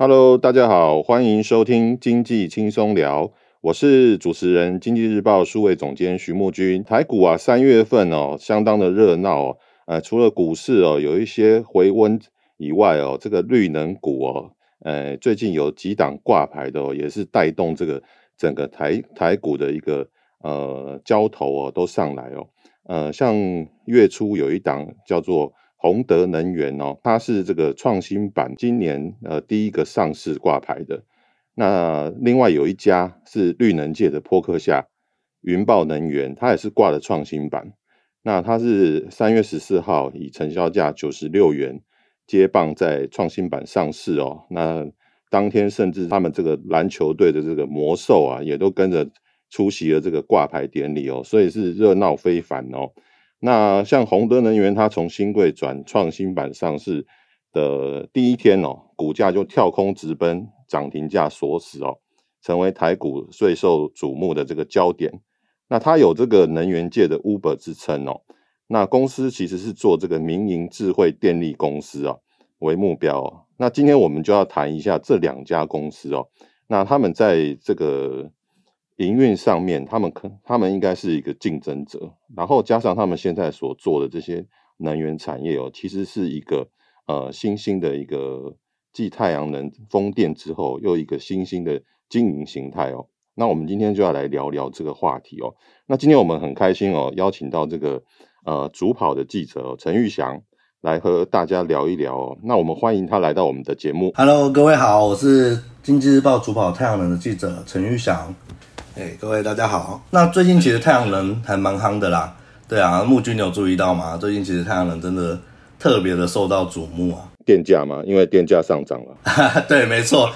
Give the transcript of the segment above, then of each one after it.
Hello，大家好，欢迎收听经济轻松聊，我是主持人经济日报数位总监徐木君。台股啊，三月份哦，相当的热闹哦。呃，除了股市哦有一些回温以外哦，这个绿能股哦，呃，最近有几档挂牌的哦，也是带动这个整个台台股的一个呃交投哦都上来哦。呃，像月初有一档叫做。宏德能源哦，它是这个创新板今年呃第一个上市挂牌的。那另外有一家是绿能界的波克夏云豹能源，它也是挂了创新板。那它是三月十四号以成交价九十六元接棒在创新板上市哦。那当天甚至他们这个篮球队的这个魔兽啊，也都跟着出席了这个挂牌典礼哦，所以是热闹非凡哦。那像宏德能源，它从新贵转创新板上市的第一天哦，股价就跳空直奔涨停价锁死哦，成为台股最受瞩目的这个焦点。那它有这个能源界的 Uber 之称哦。那公司其实是做这个民营智慧电力公司啊为目标哦。那今天我们就要谈一下这两家公司哦。那他们在这个。营运上面，他们可他们应该是一个竞争者，然后加上他们现在所做的这些能源产业哦，其实是一个呃新兴的一个继太阳能、风电之后又一个新兴的经营形态哦。那我们今天就要来聊聊这个话题哦。那今天我们很开心哦，邀请到这个呃主跑的记者陈玉祥来和大家聊一聊哦。那我们欢迎他来到我们的节目。Hello，各位好，我是经济日报主跑太阳能的记者陈玉祥。哎各位大家好。那最近其实太阳能还蛮夯的啦，对啊，木君你有注意到吗？最近其实太阳能真的特别的受到瞩目啊。电价嘛，因为电价上涨了。对，没错，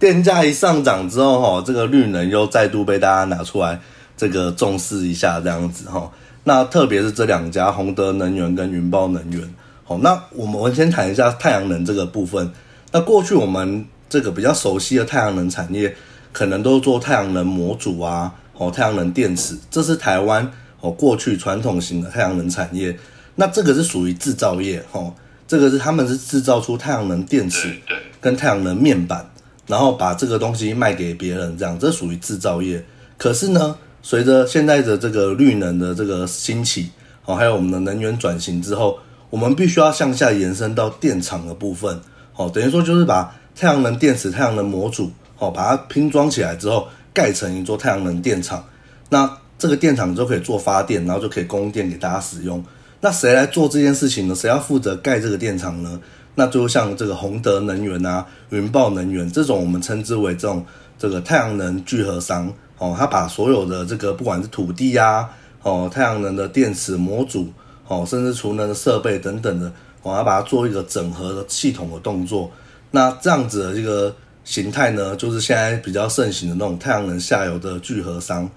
电价一上涨之后，哈，这个绿能又再度被大家拿出来这个重视一下，这样子哈。那特别是这两家宏德能源跟云豹能源，好，那我们先谈一下太阳能这个部分。那过去我们这个比较熟悉的太阳能产业。可能都做太阳能模组啊，哦，太阳能电池，这是台湾哦过去传统型的太阳能产业。那这个是属于制造业，哦，这个是他们是制造出太阳能电池跟太阳能面板，然后把这个东西卖给别人，这样这属于制造业。可是呢，随着现在的这个绿能的这个兴起，哦，还有我们的能源转型之后，我们必须要向下延伸到电厂的部分，哦，等于说就是把太阳能电池、太阳能模组。哦，把它拼装起来之后，盖成一座太阳能电厂。那这个电厂就可以做发电，然后就可以供电给大家使用。那谁来做这件事情呢？谁要负责盖这个电厂呢？那就像这个宏德能源啊、云豹能源这种，我们称之为这种这个太阳能聚合商。哦，他把所有的这个不管是土地啊、哦太阳能的电池模组、哦甚至储能的设备等等的，哦，要把它做一个整合的系统的动作。那这样子的这个。形态呢，就是现在比较盛行的那种太阳能下游的聚合商，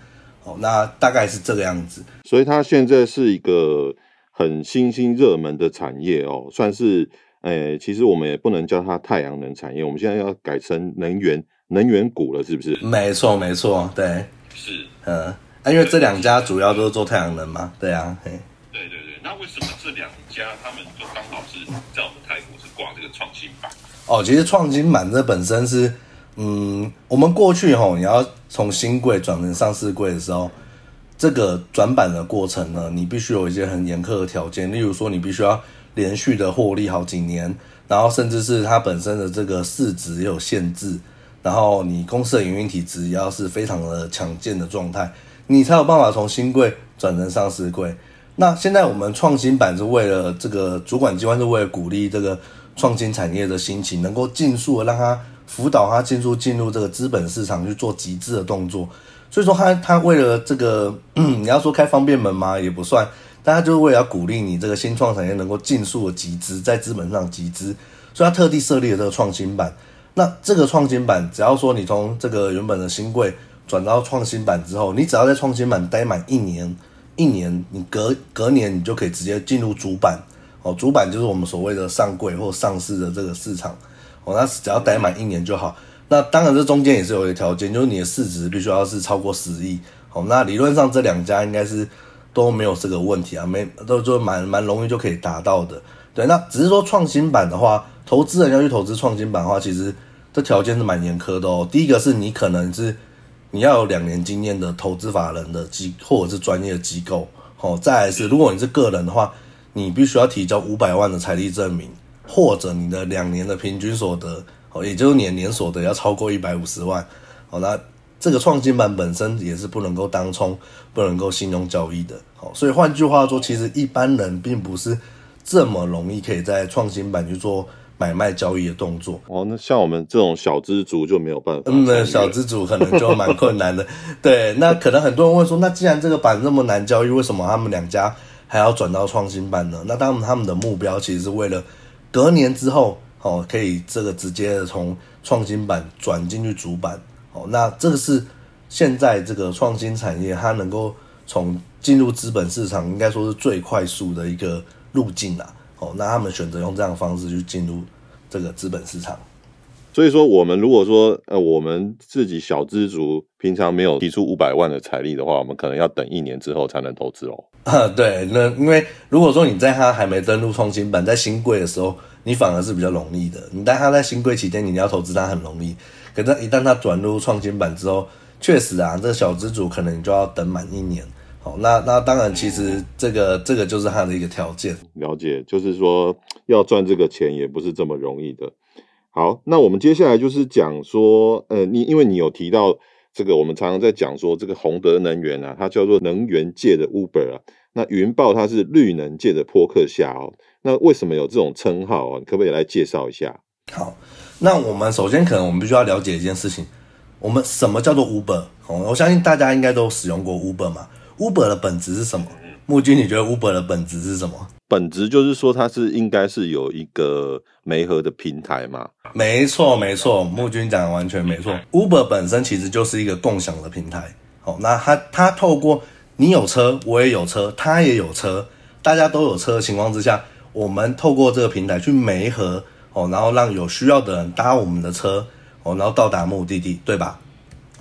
哦，那大概是这个样子。所以它现在是一个很新兴热门的产业哦，算是，诶、欸，其实我们也不能叫它太阳能产业，我们现在要改成能源能源股了，是不是？没错，没错，对，是，嗯，啊，因为这两家主要都是做太阳能嘛，对啊，嘿，对对对，那为什么这两家他们就刚好是在我们泰国是挂这个创新板？哦，其实创新板这本身是，嗯，我们过去吼，你要从新贵转成上市贵的时候，这个转板的过程呢，你必须有一些很严苛的条件，例如说你必须要连续的获利好几年，然后甚至是它本身的这个市值也有限制，然后你公司的营运体质也要是非常的强健的状态，你才有办法从新贵转成上市贵。那现在我们创新板是为了这个主管机关是为了鼓励这个。创新产业的兴起，能够尽速的让它辅导它进入进入这个资本市场去做集资的动作，所以说他他为了这个，你要说开方便门吗？也不算，但他就是为了要鼓励你这个新创产业能够尽速的集资，在资本上集资，所以他特地设立了这个创新板。那这个创新板，只要说你从这个原本的新贵转到创新板之后，你只要在创新板待满一年，一年你隔隔年你就可以直接进入主板哦，主板就是我们所谓的上柜或上市的这个市场哦，那只要待满一年就好。那当然这中间也是有一个条件，就是你的市值必须要是超过十亿哦。那理论上这两家应该是都没有这个问题啊，没都就蛮蛮容易就可以达到的。对，那只是说创新板的话。投资人要去投资创新板的话，其实这条件是蛮严苛的哦。第一个是你可能是你要有两年经验的投资法人的机或者是专业机构，哦，再来是如果你是个人的话，你必须要提交五百万的财力证明，或者你的两年的平均所得，哦，也就是年年所得要超过一百五十万，哦，那这个创新板本身也是不能够当冲，不能够信用交易的，好，所以换句话说，其实一般人并不是这么容易可以在创新板去做。买卖交易的动作哦，那像我们这种小资族就没有办法。嗯，那小资族可能就蛮困难的。对，那可能很多人会说，那既然这个板那么难交易，为什么他们两家还要转到创新板呢？那当然，他们的目标其实是为了隔年之后哦，可以这个直接的从创新板转进去主板哦。那这个是现在这个创新产业它能够从进入资本市场，应该说是最快速的一个路径啦。哦，那他们选择用这样的方式去进入这个资本市场，所以说我们如果说呃我们自己小资族平常没有提出五百万的财力的话，我们可能要等一年之后才能投资哦。啊，对，那因为如果说你在他还没登录创新板，在新贵的时候，你反而是比较容易的。你但他在新贵期间，你要投资他很容易，可是一旦他转入创新板之后，确实啊，这个小资族可能你就要等满一年。好，那那当然，其实这个这个就是他的一个条件。了解，就是说要赚这个钱也不是这么容易的。好，那我们接下来就是讲说，呃，你因为你有提到这个，我们常常在讲说这个宏德能源啊，它叫做能源界的 Uber 啊。那云豹它是绿能界的波克夏哦。那为什么有这种称号啊？你可不可以来介绍一下？好，那我们首先可能我们必须要了解一件事情，我们什么叫做 Uber？哦，我相信大家应该都使用过 Uber 嘛。Uber 的本质是什么？木君，你觉得 Uber 的本质是什么？本质就是说，它是应该是有一个媒合的平台嘛？没错，没错，木军讲的完全没错。Uber 本身其实就是一个共享的平台。好，那它它透过你有车，我也有车，他也有车，大家都有车的情况之下，我们透过这个平台去媒合哦，然后让有需要的人搭我们的车哦，然后到达目的地，对吧？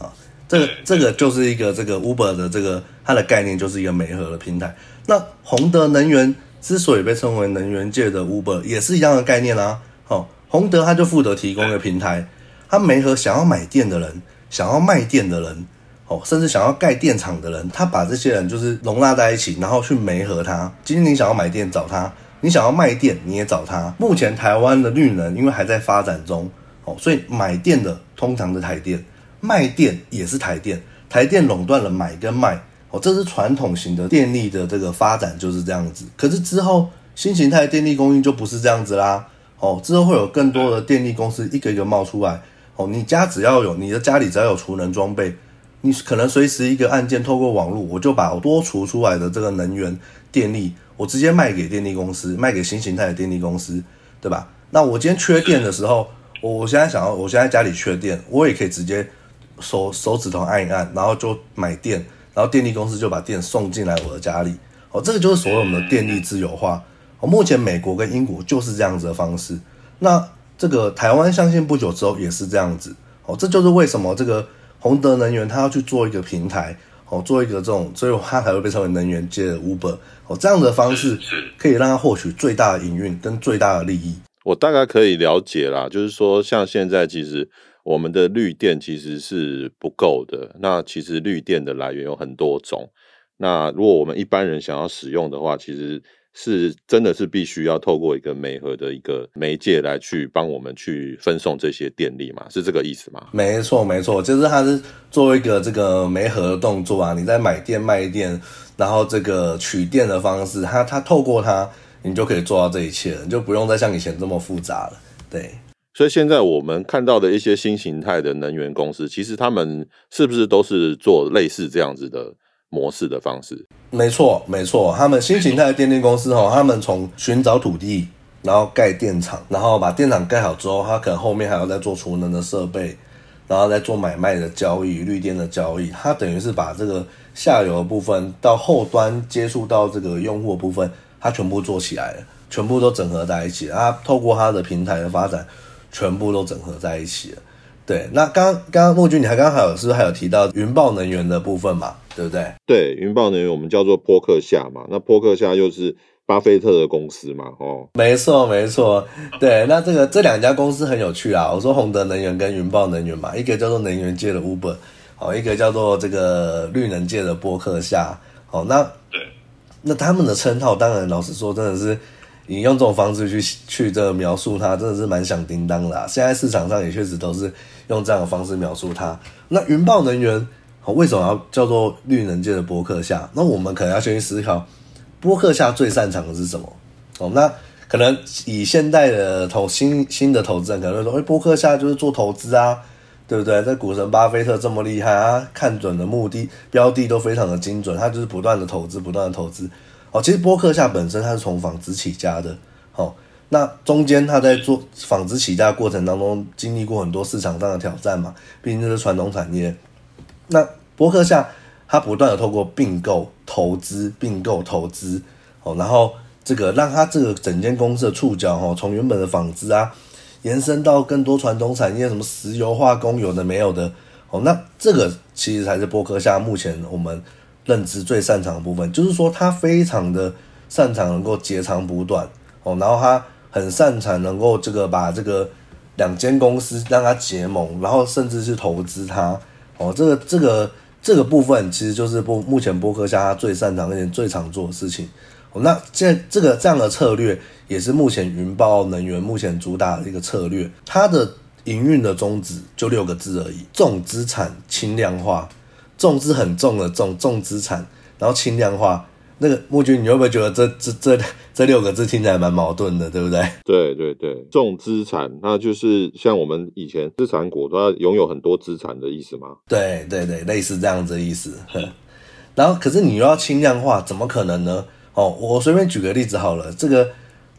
啊这个这个就是一个这个 Uber 的这个它的概念就是一个媒合的平台。那宏德能源之所以被称为能源界的 Uber，也是一样的概念啊。哦，宏德他就负责提供一个平台，他没和想要买电的人，想要卖电的人，哦，甚至想要盖电厂的人，他把这些人就是容纳在一起，然后去媒合他。今天你想要买电找他，你想要卖电你也找他。目前台湾的绿能因为还在发展中，哦，所以买电的通常是台电。卖电也是台电，台电垄断了买跟卖，哦，这是传统型的电力的这个发展就是这样子。可是之后新形态电力供应就不是这样子啦，哦，之后会有更多的电力公司一个一个冒出来，哦，你家只要有你的家里只要有储能装备，你可能随时一个按键透过网络，我就把我多储出来的这个能源电力，我直接卖给电力公司，卖给新形态的电力公司，对吧？那我今天缺电的时候，我我现在想要，我现在家里缺电，我也可以直接。手手指头按一按，然后就买电，然后电力公司就把电送进来我的家里。哦，这个就是所谓我们的电力自由化。哦，目前美国跟英国就是这样子的方式。那这个台湾相信不久之后也是这样子。哦，这就是为什么这个宏德能源它要去做一个平台，哦，做一个这种，所以它才会被称为能源界的 Uber。哦，这样的方式可以让它获取最大的营运跟最大的利益。我大概可以了解啦，就是说像现在其实。我们的绿电其实是不够的。那其实绿电的来源有很多种。那如果我们一般人想要使用的话，其实是真的是必须要透过一个媒合的一个媒介来去帮我们去分送这些电力嘛？是这个意思吗？没错，没错，就是它是做一个这个媒合的动作啊。你在买电卖电，然后这个取电的方式，它它透过它，你就可以做到这一切了，你就不用再像以前这么复杂了。对。所以现在我们看到的一些新形态的能源公司，其实他们是不是都是做类似这样子的模式的方式？没错，没错，他们新形态的电力公司哈，他们从寻找土地，然后盖电厂，然后把电厂盖好之后，他可能后面还要再做储能的设备，然后再做买卖的交易、绿电的交易，他等于是把这个下游的部分到后端接触到这个用户的部分，他全部做起来了，全部都整合在一起，他透过他的平台的发展。全部都整合在一起了，对。那刚刚刚木君，你还刚刚还有是不是还有提到云豹能源的部分嘛？对不对？对，云豹能源我们叫做波克夏嘛。那波克夏又是巴菲特的公司嘛？哦，没错没错。对，那这个这两家公司很有趣啊。我说宏德能源跟云豹能源嘛，一个叫做能源界的 Uber，哦，一个叫做这个绿能界的波克夏。哦，那对，那他们的称号，当然老实说，真的是。你用这种方式去去这个描述它，真的是蛮响叮当的。现在市场上也确实都是用这样的方式描述它。那云豹能源为什么要叫做绿能界的波克夏？那我们可能要先去思考，波克夏最擅长的是什么？哦，那可能以现代的投新新的投资人可能会说，哎，波克夏就是做投资啊，对不对？在股神巴菲特这么厉害啊，看准的目的标的都非常的精准，他就是不断的投资，不断的投资。哦，其实波克夏本身它是从纺织起家的，哦，那中间他在做纺织起家的过程当中，经历过很多市场上的挑战嘛，毕竟这是传统产业。那波克夏它不断的透过并购、投资、并购、投资，哦，然后这个让它这个整间公司的触角，哦，从原本的纺织啊，延伸到更多传统产业，什么石油化工有的没有的，哦，那这个其实才是波克夏目前我们。认知最擅长的部分，就是说他非常的擅长能够截长补短哦，然后他很擅长能够这个把这个两间公司让它结盟，然后甚至是投资它哦，这个这个这个部分其实就是波目前波克夏他最擅长而且最常做的事情哦。那现在这个这样的策略也是目前云豹能源目前主打的一个策略，它的营运的宗旨就六个字而已：重资产轻量化。重资很重的重重资产，然后轻量化。那个木君，你会不会觉得这这这这六个字听起来蛮矛盾的，对不对？对对对，重资产，那就是像我们以前资产股都要拥有很多资产的意思吗？对对对，类似这样子的意思。然后，可是你又要轻量化，怎么可能呢？哦，我随便举个例子好了，这个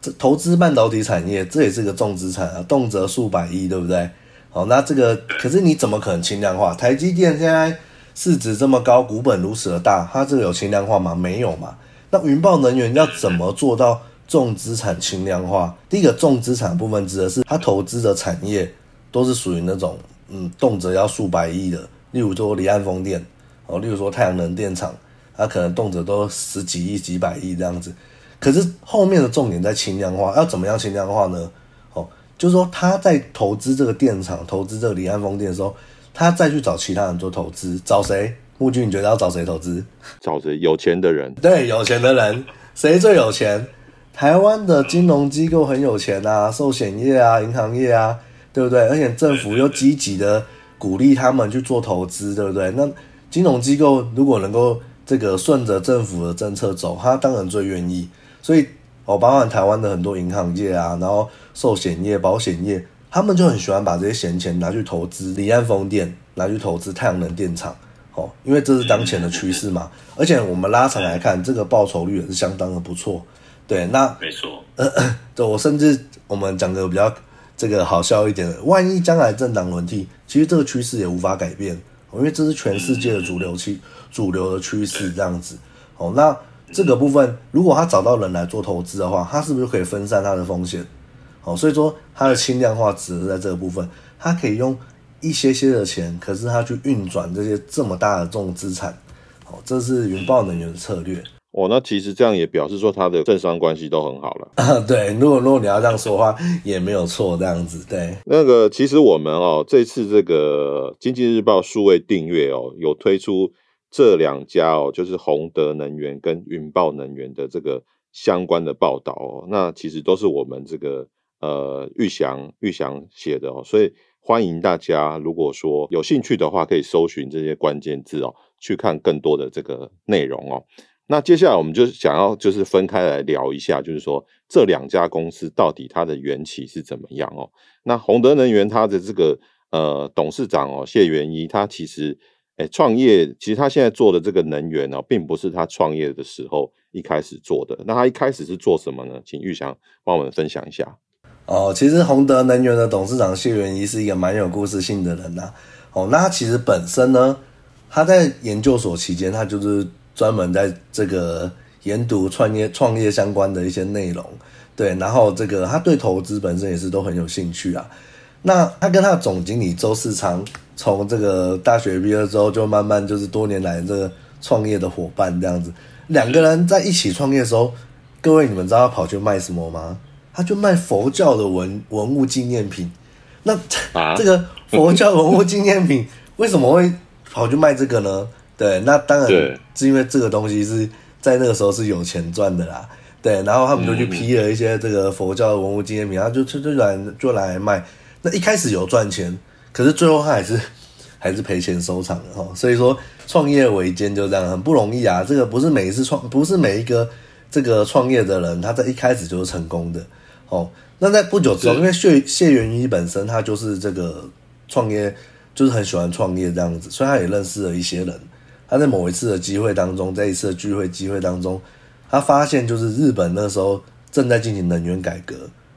这投资半导体产业，这也是个重资产啊，动辄数百亿，对不对？哦，那这个可是你怎么可能轻量化？台积电现在。市值这么高，股本如此的大，它这个有轻量化吗？没有嘛。那云豹能源要怎么做到重资产轻量化？第一个重资产部分指的是它投资的产业都是属于那种嗯，动辄要数百亿的，例如说离岸风电哦，例如说太阳能电厂，它可能动辄都十几亿、几百亿这样子。可是后面的重点在轻量化，要怎么样轻量化呢？哦，就是说他在投资这个电厂、投资这个离岸风电的时候。他再去找其他人做投资，找谁？木君，你觉得要找谁投资？找谁？有钱的人。对，有钱的人，谁最有钱？台湾的金融机构很有钱啊，寿险业啊，银行业啊，对不对？而且政府又积极的鼓励他们去做投资，对不对？那金融机构如果能够这个顺着政府的政策走，他当然最愿意。所以，哦，包含台湾的很多银行业啊，然后寿险业、保险业。他们就很喜欢把这些闲钱拿去投资离岸风电，拿去投资太阳能电厂，哦，因为这是当前的趋势嘛。而且我们拉长来看，这个报酬率也是相当的不错。对，那没错。呃，对，我甚至我们讲个比较这个好笑一点的，万一将来政党轮替，其实这个趋势也无法改变，因为这是全世界的主流趋主流的趋势这样子。哦，那这个部分如果他找到人来做投资的话，他是不是可以分散他的风险？哦，所以说它的轻量化只是在这个部分，它可以用一些些的钱，可是它去运转这些这么大的这种资产，哦，这是云豹能源的策略。哦，那其实这样也表示说它的政商关系都很好了。啊，对，如果如果你要这样说的话，也没有错，这样子。对，那个其实我们哦，这次这个经济日报数位订阅哦，有推出这两家哦，就是宏德能源跟云豹能源的这个相关的报道哦，那其实都是我们这个。呃，玉祥玉祥写的哦，所以欢迎大家，如果说有兴趣的话，可以搜寻这些关键字哦，去看更多的这个内容哦。那接下来我们就想要就是分开来聊一下，就是说这两家公司到底它的缘起是怎么样哦？那宏德能源它的这个呃董事长哦谢元一，他其实诶创业，其实他现在做的这个能源哦，并不是他创业的时候一开始做的。那他一开始是做什么呢？请玉祥帮我们分享一下。哦，其实宏德能源的董事长谢元一是一个蛮有故事性的人呐、哦，那他其实本身呢，他在研究所期间，他就是。专门在这个研读创业创业相关的一些内容，对，然后这个他对投资本身也是都很有兴趣啊。那他跟他的总经理周世昌，从这个大学毕业之后，就慢慢就是多年来这个创业的伙伴这样子。两个人在一起创业的时候，各位你们知道他跑去卖什么吗？他就卖佛教的文文物纪念品。那、啊、这个佛教文物纪念品为什么会跑去卖这个呢？对，那当然是因为这个东西是在那个时候是有钱赚的啦。对，然后他们就去批了一些这个佛教的文物纪念品，然后就就就来就来卖。那一开始有赚钱，可是最后他还是 还是赔钱收场的哈。所以说创业维艰就这样很不容易啊。这个不是每一次创，不是每一个这个创业的人他在一开始就是成功的哦。那在不久之后，因为谢谢元一本身他就是这个创业，就是很喜欢创业这样子，所以他也认识了一些人。他在某一次的机会当中，在一次的聚会机会当中，他发现就是日本那时候正在进行能源改革，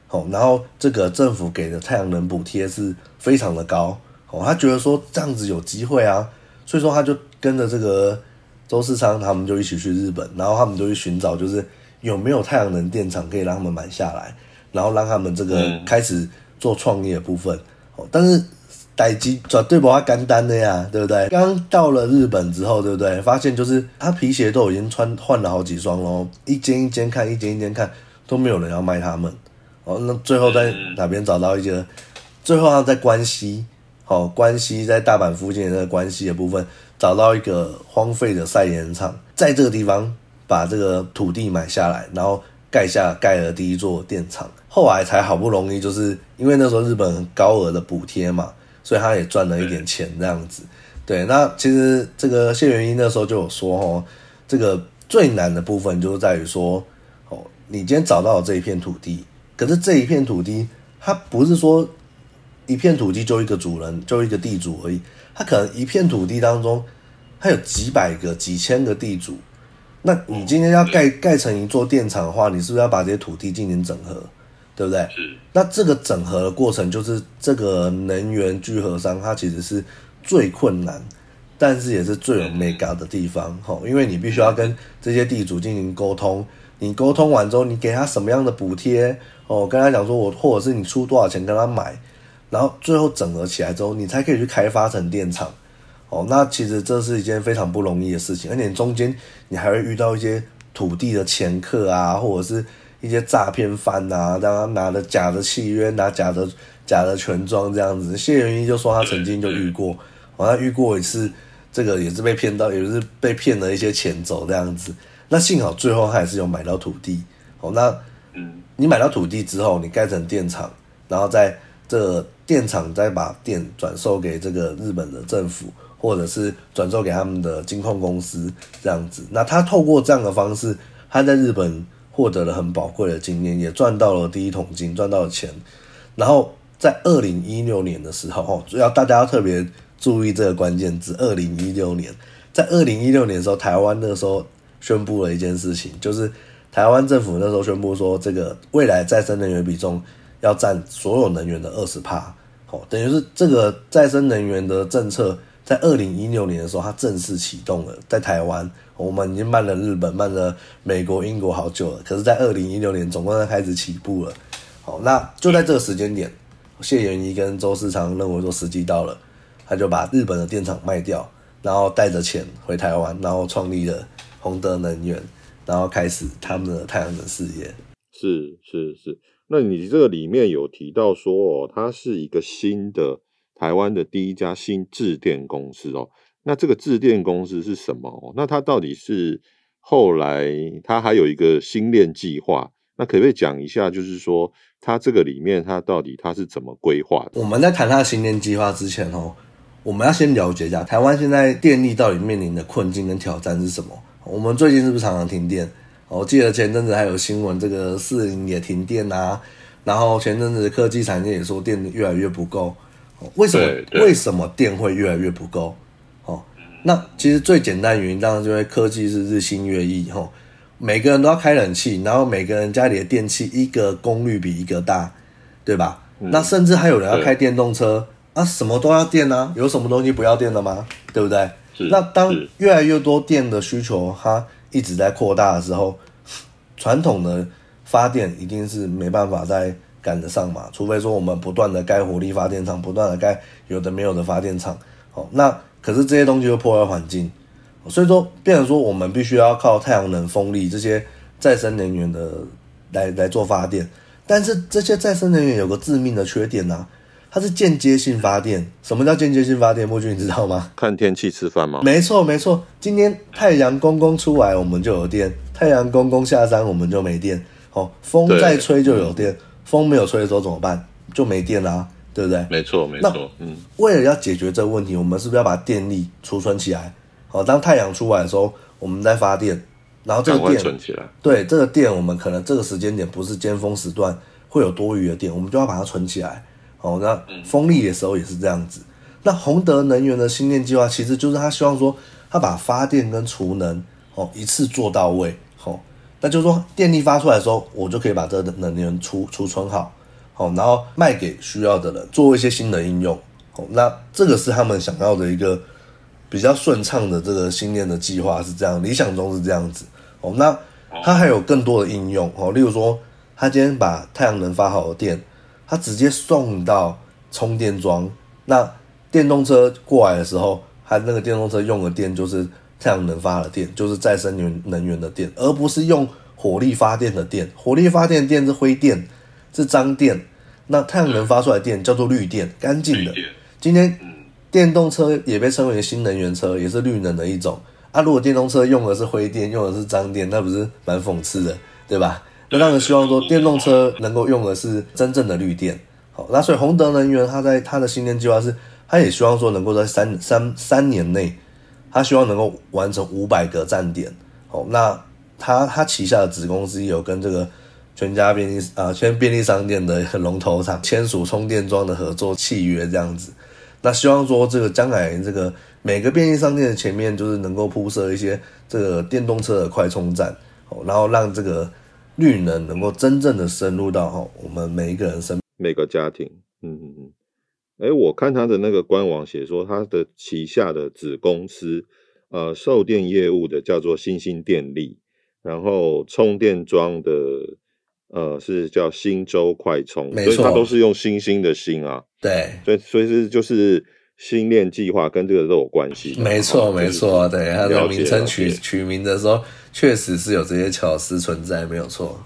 哦，然后这个政府给的太阳能补贴是非常的高，哦，他觉得说这样子有机会啊，所以说他就跟着这个周世昌他们就一起去日本，然后他们就去寻找就是有没有太阳能电厂可以让他们买下来，然后让他们这个开始做创业的部分，哦，但是。代机绝对不会简单的呀，对不对？刚到了日本之后，对不对？发现就是他皮鞋都已经穿换了好几双喽，一间一间看，一间一间看，都没有人要卖他们。哦，那最后在哪边找到一个？最后他在关西，哦，关西在大阪附近的那个关西的部分，找到一个荒废的晒盐场，在这个地方把这个土地买下来，然后盖下盖了第一座电厂。后来才好不容易，就是因为那时候日本高额的补贴嘛。所以他也赚了一点钱，这样子，对。那其实这个谢元英那时候就有说，哦，这个最难的部分就是在于说，哦，你今天找到了这一片土地，可是这一片土地，它不是说一片土地就一个主人，就一个地主而已，它可能一片土地当中，它有几百个、几千个地主。那你今天要盖盖成一座电厂的话，你是不是要把这些土地进行整合？对不对？是。那这个整合的过程，就是这个能源聚合商，它其实是最困难，但是也是最有 mega 的地方。吼，因为你必须要跟这些地主进行沟通，你沟通完之后，你给他什么样的补贴？哦，跟他讲说我，或者是你出多少钱跟他买，然后最后整合起来之后，你才可以去开发成电厂。哦，那其实这是一件非常不容易的事情，而且中间你还会遇到一些土地的掮客啊，或者是。一些诈骗犯啊，让他拿着假的契约，拿假的假的权状这样子。谢元一就说他曾经就遇过，好像遇过一次，这个也是被骗到，也是被骗了一些钱走这样子。那幸好最后他还是有买到土地。哦，那你买到土地之后，你盖成电厂，然后在这电厂再把电转售给这个日本的政府，或者是转售给他们的金控公司这样子。那他透过这样的方式，他在日本。获得了很宝贵的经验，也赚到了第一桶金，赚到了钱。然后在二零一六年的时候，哦，要大家要特别注意这个关键字：二零一六年。在二零一六年的时候，台湾那个时候宣布了一件事情，就是台湾政府那时候宣布说，这个未来再生能源比重要占所有能源的二十趴。哦，等于是这个再生能源的政策。在二零一六年的时候，它正式启动了。在台湾，我们已经慢了日本、慢了美国、英国好久了。可是，在二零一六年，总共开始起步了。好，那就在这个时间点，谢元一跟周世昌认为说时机到了，他就把日本的电厂卖掉，然后带着钱回台湾，然后创立了宏德能源，然后开始他们的太阳能事业。是是是，那你这个里面有提到说哦，它是一个新的。台湾的第一家新制电公司哦，那这个制电公司是什么？那它到底是后来它还有一个星链计划，那可不可以讲一下？就是说它这个里面它到底它是怎么规划的？我们在谈它的星链计划之前哦，我们要先了解一下台湾现在电力到底面临的困境跟挑战是什么我们最近是不是常常停电？我记得前阵子还有新闻，这个士林也停电啊。然后前阵子科技产业也说电越来越不够。为什么？为什么电会越来越不够？哦，那其实最简单原因当然就因为科技是日新月异。吼，每个人都要开冷气，然后每个人家里的电器一个功率比一个大，对吧？嗯、那甚至还有人要开电动车啊，什么都要电啊，有什么东西不要电的吗？对不对？那当越来越多电的需求它一直在扩大的时候，传统的发电一定是没办法再赶得上嘛，除非说我们不断的盖火力发电厂，不断的盖有的没有的发电厂。哦，那可是这些东西会破坏环境，所以说变成说我们必须要靠太阳能、风力这些再生能源的来来做发电。但是这些再生能源有个致命的缺点呐、啊。它是间接性发电，什么叫间接性发电？莫君你知道吗？看天气吃饭吗？没错没错，今天太阳公公出来我们就有电，太阳公公下山我们就没电。哦，风再吹就有电，风没有吹的时候怎么办？就没电了、啊，对不对？没错没错。嗯，为了要解决这个问题，我们是不是要把电力储存起来？好，当太阳出来的时候，我们再发电，然后这个电存起来。对，这个电我们可能这个时间点不是尖峰时段会有多余的电，我们就要把它存起来。哦，那风力的时候也是这样子。那宏德能源的新电计划，其实就是他希望说，他把发电跟储能哦一次做到位。那就是说电力发出来的时候，我就可以把这个能源储储存好，好，然后卖给需要的人，做一些新的应用。哦，那这个是他们想要的一个比较顺畅的这个新电的计划是这样，理想中是这样子。哦，那它还有更多的应用。哦，例如说，他今天把太阳能发好的电。它直接送到充电桩，那电动车过来的时候，它那个电动车用的电就是太阳能发的电，就是再生能能源的电，而不是用火力发电的电。火力发电的电是灰电，是脏电。那太阳能发出来的电叫做绿电，干净的。今天电动车也被称为新能源车，也是绿能的一种。啊，如果电动车用的是灰电，用的是脏电，那不是蛮讽刺的，对吧？那当然希望说电动车能够用的是真正的绿电，好，那所以宏德能源它在它的新电计划是，它也希望说能够在三三三年内，他希望能够完成五百个站点，好，那他他旗下的子公司有跟这个全家便利啊，全便利商店的龙头厂签署充电桩的合作契约这样子，那希望说这个将来这个每个便利商店的前面就是能够铺设一些这个电动车的快充站，好，然后让这个。绿能能够真正的深入到哈我们每一个人身每个家庭，嗯嗯嗯，哎，我看他的那个官网写说，他的旗下的子公司，呃，售电业务的叫做新兴电力，然后充电桩的，呃，是叫新洲快充，所以它都是用新兴的新啊，对，所以所以是就是新链计划跟这个都有关系，没错没错，对，它的名称取取名的时候。确实是有这些巧思存在，没有错。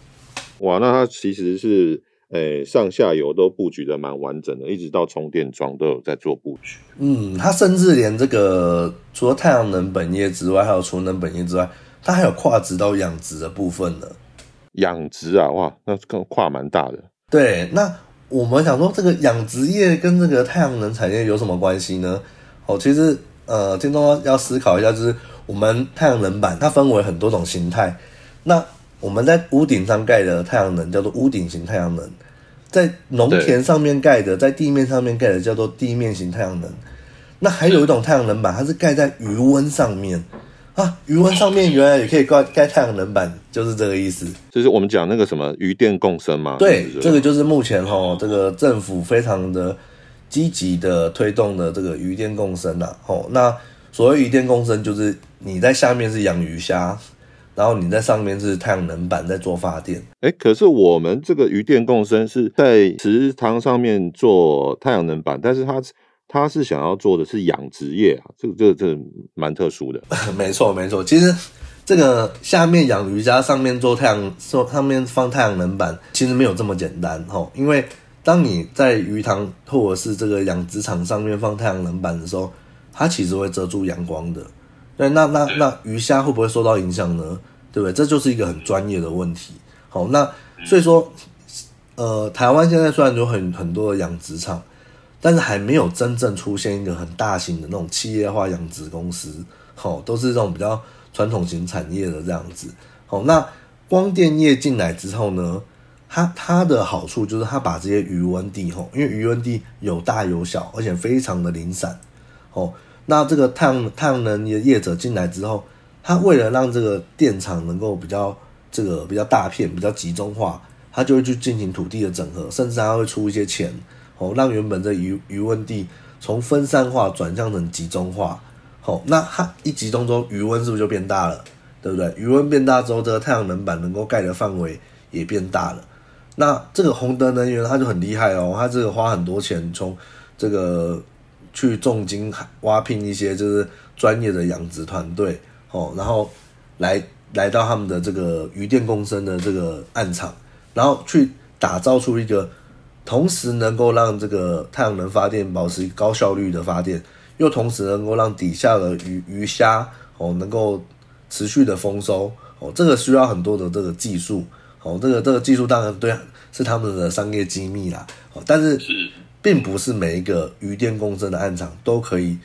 哇，那它其实是诶、欸、上下游都布局的蛮完整的，一直到充电桩都有在做布局。嗯，它甚至连这个除了太阳能本业之外，还有储能本业之外，它还有跨值到养殖的部分呢。养殖啊，哇，那更跨蛮大的。对，那我们想说，这个养殖业跟这个太阳能产业有什么关系呢？哦，其实呃，听众要思考一下，就是。我们太阳能板它分为很多种形态，那我们在屋顶上盖的太阳能叫做屋顶型太阳能，在农田上面盖的，在地面上面盖的叫做地面型太阳能。那还有一种太阳能板，它是盖在鱼温上面啊，鱼温上面原来也可以盖盖太阳能板，就是这个意思。就是我们讲那个什么余电共生嘛？对，这个就是目前哈这个政府非常的积极的推动的这个余电共生呐。哦，那所谓余电共生就是。你在下面是养鱼虾，然后你在上面是太阳能板在做发电。哎，可是我们这个鱼电共生是在池塘上面做太阳能板，但是他他是想要做的是养殖业啊，这个这个这个蛮特殊的。没错没错，其实这个下面养鱼加，上面做太阳，做上面放太阳能板，其实没有这么简单哦。因为当你在鱼塘或者是这个养殖场上面放太阳能板的时候，它其实会遮住阳光的。对，那那那鱼虾会不会受到影响呢？对不对？这就是一个很专业的问题。好，那所以说，呃，台湾现在虽然有很很多的养殖场，但是还没有真正出现一个很大型的那种企业化养殖公司。好，都是这种比较传统型产业的这样子。好，那光电业进来之后呢，它它的好处就是它把这些余温地吼，因为余温地有大有小，而且非常的零散。哦，那这个太阳太阳能的业者进来之后，他为了让这个电厂能够比较这个比较大片、比较集中化，他就会去进行土地的整合，甚至他会出一些钱，哦，让原本的余余温地从分散化转向成集中化。好，那它一集中之后，余温是不是就变大了？对不对？余温变大之后，这个太阳能板能够盖的范围也变大了。那这个宏德能源它就很厉害哦，它这个花很多钱从这个去重金挖聘一些就是专业的养殖团队哦，然后来来到他们的这个鱼电共生的这个暗场，然后去打造出一个同时能够让这个太阳能发电保持高效率的发电。又同时能够让底下的鱼鱼虾哦能够持续的丰收哦，这个需要很多的这个技术哦，这个这个技术当然对是他们的商业机密啦哦，但是并不是每一个渔电共生的暗场都可以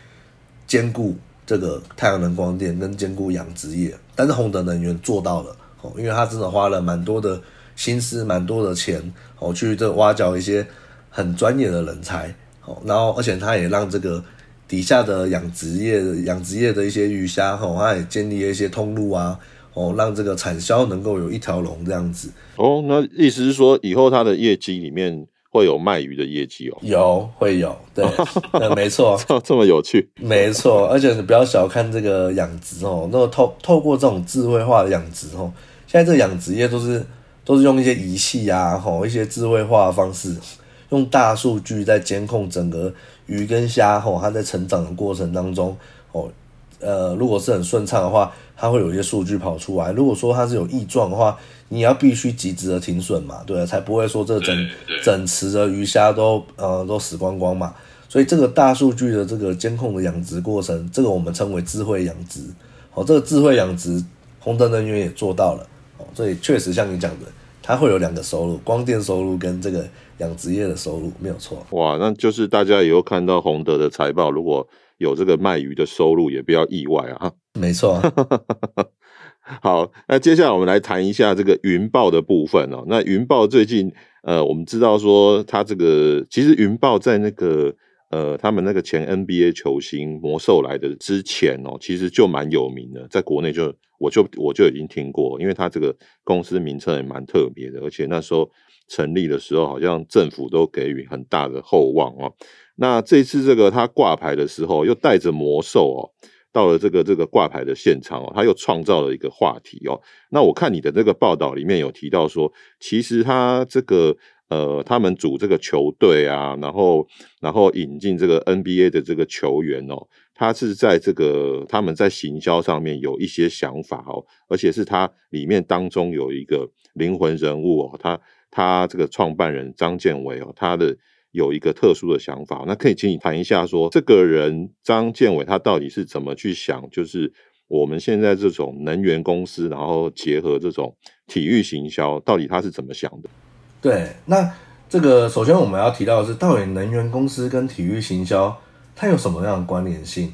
兼顾这个太阳能光电跟兼顾养殖业，但是宏德能源做到了哦，因为他真的花了蛮多的心思、蛮多的钱哦，去这挖角一些很专业的人才哦，然后而且他也让这个。底下的养殖业、养殖业的一些鱼虾，吼，他也建立了一些通路啊，哦，让这个产销能够有一条龙这样子。哦，那意思是说，以后它的业绩里面会有卖鱼的业绩哦？有，会有，对，对没错，这这么有趣，没错。而且你不要小看这个养殖哦，那个透透过这种智慧化的养殖哦，现在这个养殖业都是都是用一些仪器啊，吼，一些智慧化的方式，用大数据在监控整个。鱼跟虾吼，它在成长的过程当中，哦，呃，如果是很顺畅的话，它会有一些数据跑出来。如果说它是有异状的话，你要必须及时的停损嘛，对，才不会说这整整池的鱼虾都呃都死光光嘛。所以这个大数据的这个监控的养殖过程，这个我们称为智慧养殖。哦，这个智慧养殖，宏德能源也做到了。哦，所以确实像你讲的，它会有两个收入，光电收入跟这个。养殖业的收入没有错，哇，那就是大家以后看到洪德的财报，如果有这个卖鱼的收入，也不要意外啊。没错，好，那接下来我们来谈一下这个云豹的部分哦。那云豹最近，呃，我们知道说它这个其实云豹在那个呃他们那个前 NBA 球星魔兽来的之前哦，其实就蛮有名的，在国内就我就我就已经听过，因为它这个公司名称也蛮特别的，而且那时候。成立的时候，好像政府都给予很大的厚望哦。那这次这个他挂牌的时候，又带着魔兽哦，到了这个这个挂牌的现场哦，他又创造了一个话题哦。那我看你的这个报道里面有提到说，其实他这个呃，他们组这个球队啊，然后然后引进这个 NBA 的这个球员哦，他是在这个他们在行销上面有一些想法哦，而且是他里面当中有一个灵魂人物哦，他。他这个创办人张建伟哦，他的有一个特殊的想法，那可以请你谈一下说，这个人张建伟他到底是怎么去想，就是我们现在这种能源公司，然后结合这种体育行销，到底他是怎么想的？对，那这个首先我们要提到的是，到底能源公司跟体育行销它有什么样的关联性？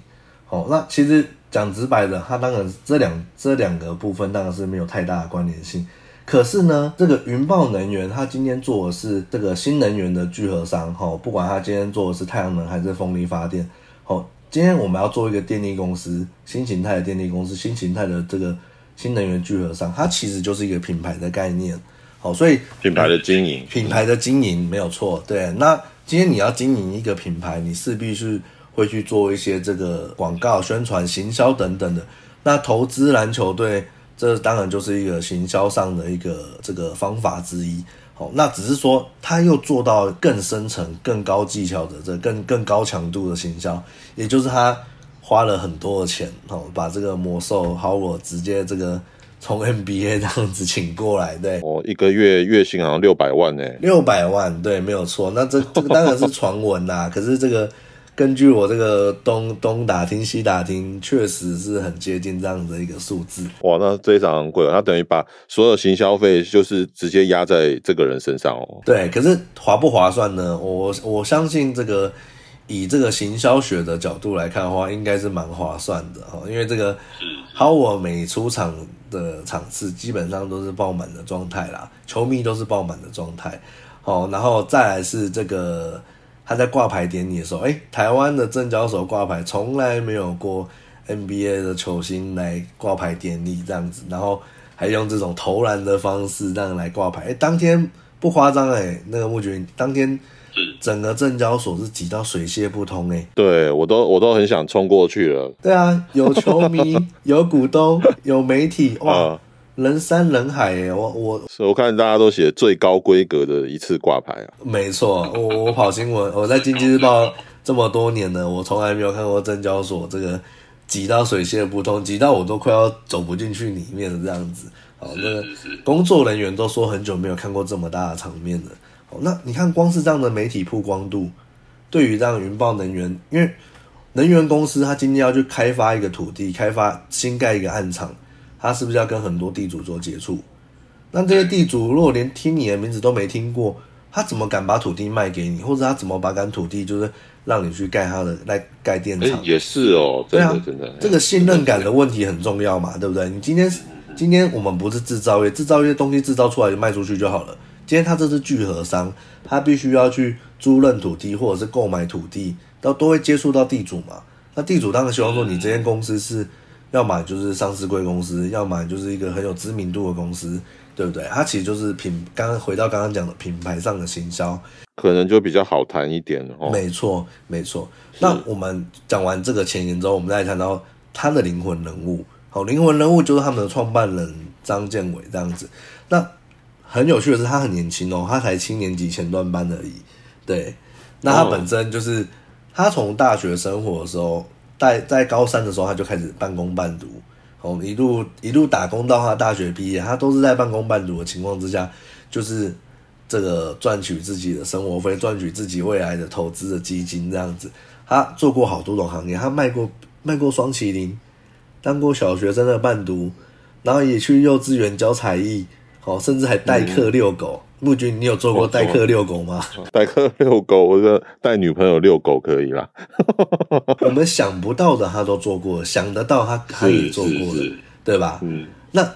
哦，那其实讲直白的，它当然这两这两个部分当然是没有太大的关联性。可是呢，这个云豹能源，它今天做的是这个新能源的聚合商，哈，不管它今天做的是太阳能还是风力发电，好，今天我们要做一个电力公司，新形态的电力公司，新形态的这个新能源聚合商，它其实就是一个品牌的概念，好，所以品牌的经营，品牌的经营没有错，对。那今天你要经营一个品牌，你势必是会去做一些这个广告、宣传、行销等等的。那投资篮球队。这当然就是一个行销上的一个这个方法之一，好，那只是说他又做到更深层、更高技巧的这更更高强度的行销，也就是他花了很多的钱，哦，把这个魔兽 Howard 直接这个从 NBA 这样子请过来，对，哦，一个月月薪好像六百万呢，六百万，对，没有错，那这这个当然是传闻啦，可是这个。根据我这个东东打听西打听，确实是很接近这样的一个数字。哇，那非常贵，那等于把所有行销费就是直接压在这个人身上哦。对，可是划不划算呢？我我相信这个以这个行销学的角度来看的话，应该是蛮划算的哈，因为这个 Howard 每出场的场次基本上都是爆满的状态啦，球迷都是爆满的状态。好，然后再来是这个他在挂牌典礼的时候，哎，台湾的证交所挂牌从来没有过 NBA 的球星来挂牌典礼这样子，然后还用这种投篮的方式这样来挂牌，哎，当天不夸张哎，那个木君当天整个证交所是挤到水泄不通哎，对我都我都很想冲过去了。对啊，有球迷，有股东，有媒体，哇。呃人山人海耶，我我我看大家都写最高规格的一次挂牌啊。没错，我我跑新闻，我在经济日报这么多年了，我从来没有看过证交所这个挤到水泄不通，挤到我都快要走不进去里面的这样子。好，那个工作人员都说很久没有看过这么大的场面了。好，那你看光是这样的媒体曝光度，对于这样云豹能源，因为能源公司它今天要去开发一个土地，开发新盖一个暗场。他是不是要跟很多地主做接触？那这些地主如果连听你的名字都没听过，他怎么敢把土地卖给你？或者他怎么把敢土地就是让你去盖他的来盖电厂？也是哦，对啊，真的，这个信任感的问题很重要嘛，对不对？你今天今天我们不是制造业，制造业东西制造出来就卖出去就好了。今天他这是聚合商，他必须要去租赁土地或者是购买土地，都都会接触到地主嘛。那地主当然希望说你这间公司是。要么就是上市贵公司，要么就是一个很有知名度的公司，对不对？它其实就是品，刚刚回到刚刚讲的品牌上的行销，可能就比较好谈一点哦。没错，没错。那我们讲完这个前言之后，我们再谈到他的灵魂人物。好，灵魂人物就是他们的创办人张建伟这样子。那很有趣的是，他很年轻哦，他才七年级前段班而已。对，那他本身就是、哦、他从大学生活的时候。在在高三的时候，他就开始半工半读，哦，一路一路打工到他大学毕业，他都是在半工半读的情况之下，就是这个赚取自己的生活费，赚取自己未来的投资的基金这样子。他做过好多种行业，他卖过卖过双麒麟，当过小学生的伴读，然后也去幼稚园教才艺，哦，甚至还代课遛狗。嗯木君，你有做过代客遛狗吗？代客遛狗，我说带女朋友遛狗可以啦。我们想不到的他都做过，想得到他他也做过了，对吧？嗯。那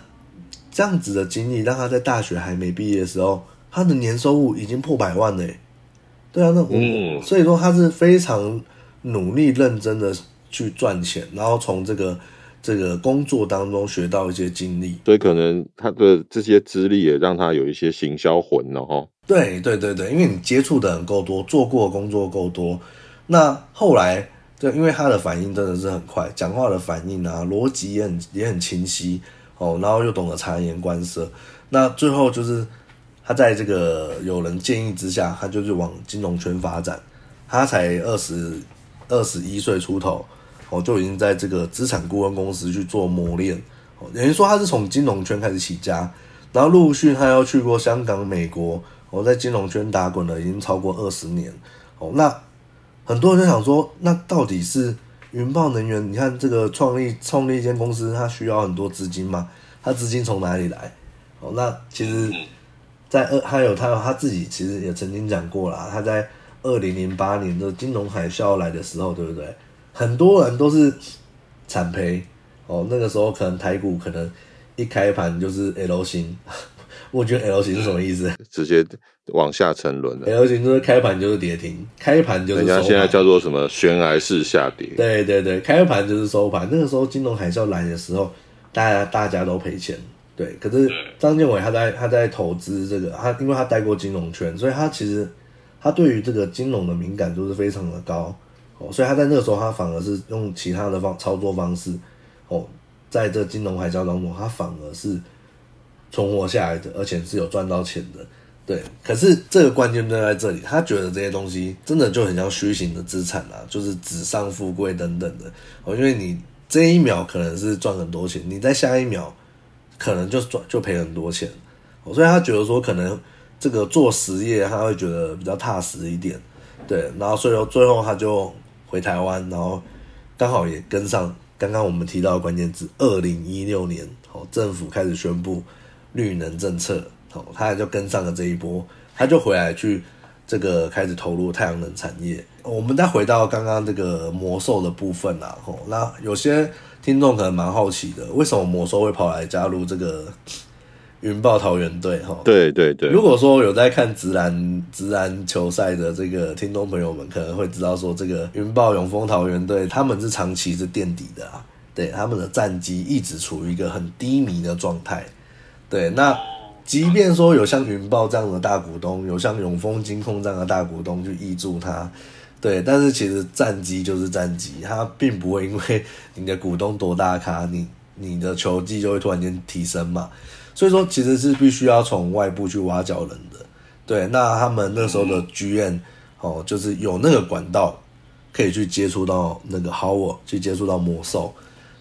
这样子的经历，让他在大学还没毕业的时候，他的年收入已经破百万嘞。对啊，那我、嗯、所以说他是非常努力认真的去赚钱，然后从这个。这个工作当中学到一些经历，所以可能他的这些资历也让他有一些行销魂了哈。对对对对，因为你接触的人够多，做过的工作够多，那后来对因为他的反应真的是很快，讲话的反应啊，逻辑也很也很清晰哦，然后又懂得察言观色，那最后就是他在这个有人建议之下，他就是往金融圈发展，他才二十二十一岁出头。哦，就已经在这个资产顾问公司去做磨练，哦，等于说他是从金融圈开始起家，然后陆续他要去过香港、美国，哦，在金融圈打滚了已经超过二十年，哦，那很多人就想说，那到底是云豹能源？你看这个创立创立一间公司，它需要很多资金吗？它资金从哪里来？哦，那其实，在二还有他他自己其实也曾经讲过啦，他在二零零八年的金融海啸来的时候，对不对？很多人都是惨赔哦，那个时候可能台股可能一开盘就是 L 型，我觉得 L 型是什么意思？直接往下沉沦了。L 型就是开盘就是跌停，开盘就是。人家现在叫做什么悬崖式下跌？对对对，开盘就是收盘。那个时候金融海啸来的时候，大家大家都赔钱。对，可是张建伟他在他在投资这个，他因为他待过金融圈，所以他其实他对于这个金融的敏感度是非常的高。哦，所以他在那个时候，他反而是用其他的方操作方式，哦，在这金融海啸当中，他反而是存活下来的，而且是有赚到钱的。对，可是这个关键就在这里，他觉得这些东西真的就很像虚形的资产啊，就是纸上富贵等等的。哦，因为你这一秒可能是赚很多钱，你在下一秒可能就赚就赔很多钱。哦，所以他觉得说，可能这个做实业，他会觉得比较踏实一点。对，然后所以最后他就。回台湾，然后刚好也跟上刚刚我们提到的关键字，二零一六年，哦，政府开始宣布绿能政策，哦，他也就跟上了这一波，他就回来去这个开始投入太阳能产业。我们再回到刚刚这个魔兽的部分啦，吼，那有些听众可能蛮好奇的，为什么魔兽会跑来加入这个云豹桃园队？哈，对对对。如果说有在看直篮直篮球赛的这个听众朋友们，可能会知道说，这个云豹永丰桃园队他们是长期是垫底的啊，对，他们的战绩一直处于一个很低迷的状态。对，那即便说有像云豹这样的大股东，有像永丰金控这样的大股东去挹注他。对，但是其实战绩就是战绩，它并不会因为你的股东多大咖，你你的球技就会突然间提升嘛。所以说，其实是必须要从外部去挖角人的。对，那他们那时候的剧院哦，就是有那个管道可以去接触到那个 Howard，去接触到魔兽。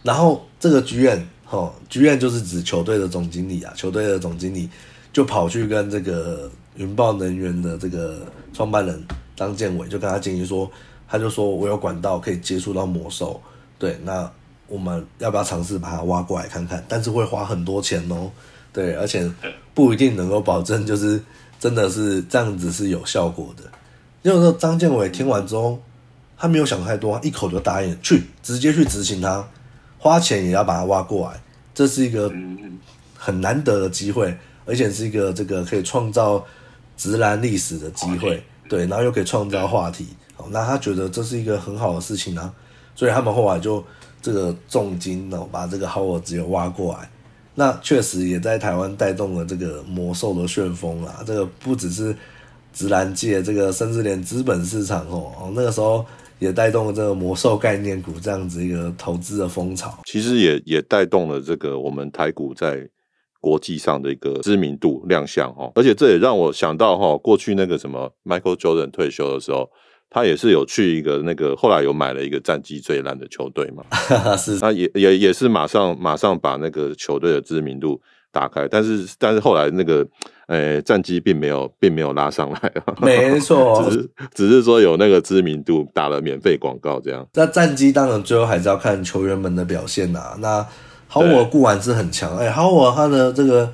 然后这个剧院哦，剧院就是指球队的总经理啊，球队的总经理就跑去跟这个云豹能源的这个创办人。张建伟就跟他建议说，他就说我有管道可以接触到魔兽，对，那我们要不要尝试把它挖过来看看？但是会花很多钱哦，对，而且不一定能够保证就是真的是这样子是有效果的。因为说张建伟听完之后，他没有想太多，一口就答应去，直接去执行他，花钱也要把他挖过来，这是一个很难得的机会，而且是一个这个可以创造直男历史的机会。对，然后又可以创造话题，好，那他觉得这是一个很好的事情啊，所以他们后来就这个重金哦，把这个 Howard 直接挖过来，那确实也在台湾带动了这个魔兽的旋风啦。这个不只是直男界，这个甚至连资本市场哦，那个时候也带动了这个魔兽概念股这样子一个投资的风潮。其实也也带动了这个我们台股在。国际上的一个知名度亮相哦，而且这也让我想到哈，过去那个什么 Michael Jordan 退休的时候，他也是有去一个那个，后来有买了一个战绩最烂的球队嘛，是，他也也也是马上马上把那个球队的知名度打开，但是但是后来那个呃战绩并没有并没有拉上来啊，没错，只是只是说有那个知名度打了免费广告这样，那战绩当然最后还是要看球员们的表现呐、啊，那。豪我固然是很强，哎，豪我他的这个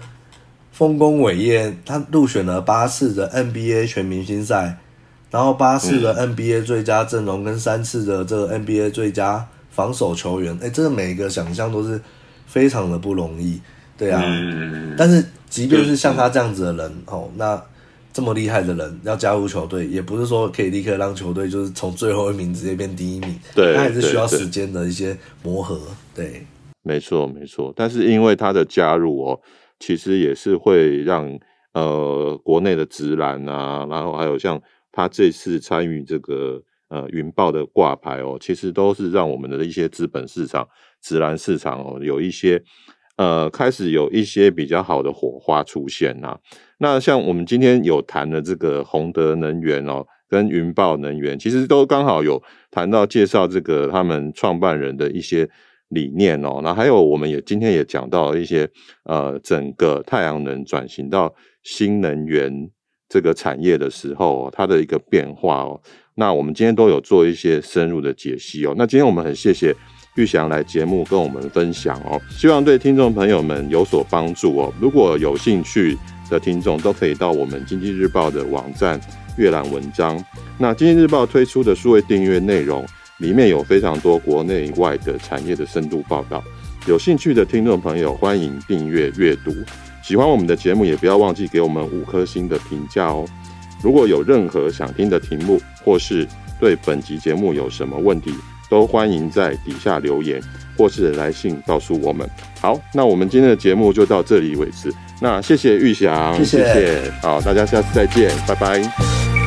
丰功伟业，他入选了八次的 NBA 全明星赛，然后八次的 NBA 最佳阵容跟三次的这个 NBA 最佳防守球员，哎，这个每一个想象都是非常的不容易，对啊。但是即便是像他这样子的人，哦，那这么厉害的人要加入球队，也不是说可以立刻让球队就是从最后一名直接变第一名，对，他还是需要时间的一些磨合，对。没错，没错，但是因为他的加入哦，其实也是会让呃国内的直男啊，然后还有像他这次参与这个呃云豹的挂牌哦，其实都是让我们的一些资本市场、职篮市场哦，有一些呃开始有一些比较好的火花出现呐、那像我们今天有谈的这个宏德能源哦，跟云豹能源，其实都刚好有谈到介绍这个他们创办人的一些。理念哦，那还有我们也今天也讲到了一些呃，整个太阳能转型到新能源这个产业的时候，它的一个变化哦。那我们今天都有做一些深入的解析哦。那今天我们很谢谢玉祥来节目跟我们分享哦，希望对听众朋友们有所帮助哦。如果有兴趣的听众，都可以到我们经济日报的网站阅览文章。那经济日报推出的数位订阅内容。里面有非常多国内外的产业的深度报道，有兴趣的听众朋友欢迎订阅阅读。喜欢我们的节目，也不要忘记给我们五颗星的评价哦。如果有任何想听的题目，或是对本集节目有什么问题，都欢迎在底下留言，或是来信告诉我们。好，那我们今天的节目就到这里为止。那谢谢玉祥，谢谢，谢谢。好，大家下次再见，拜拜。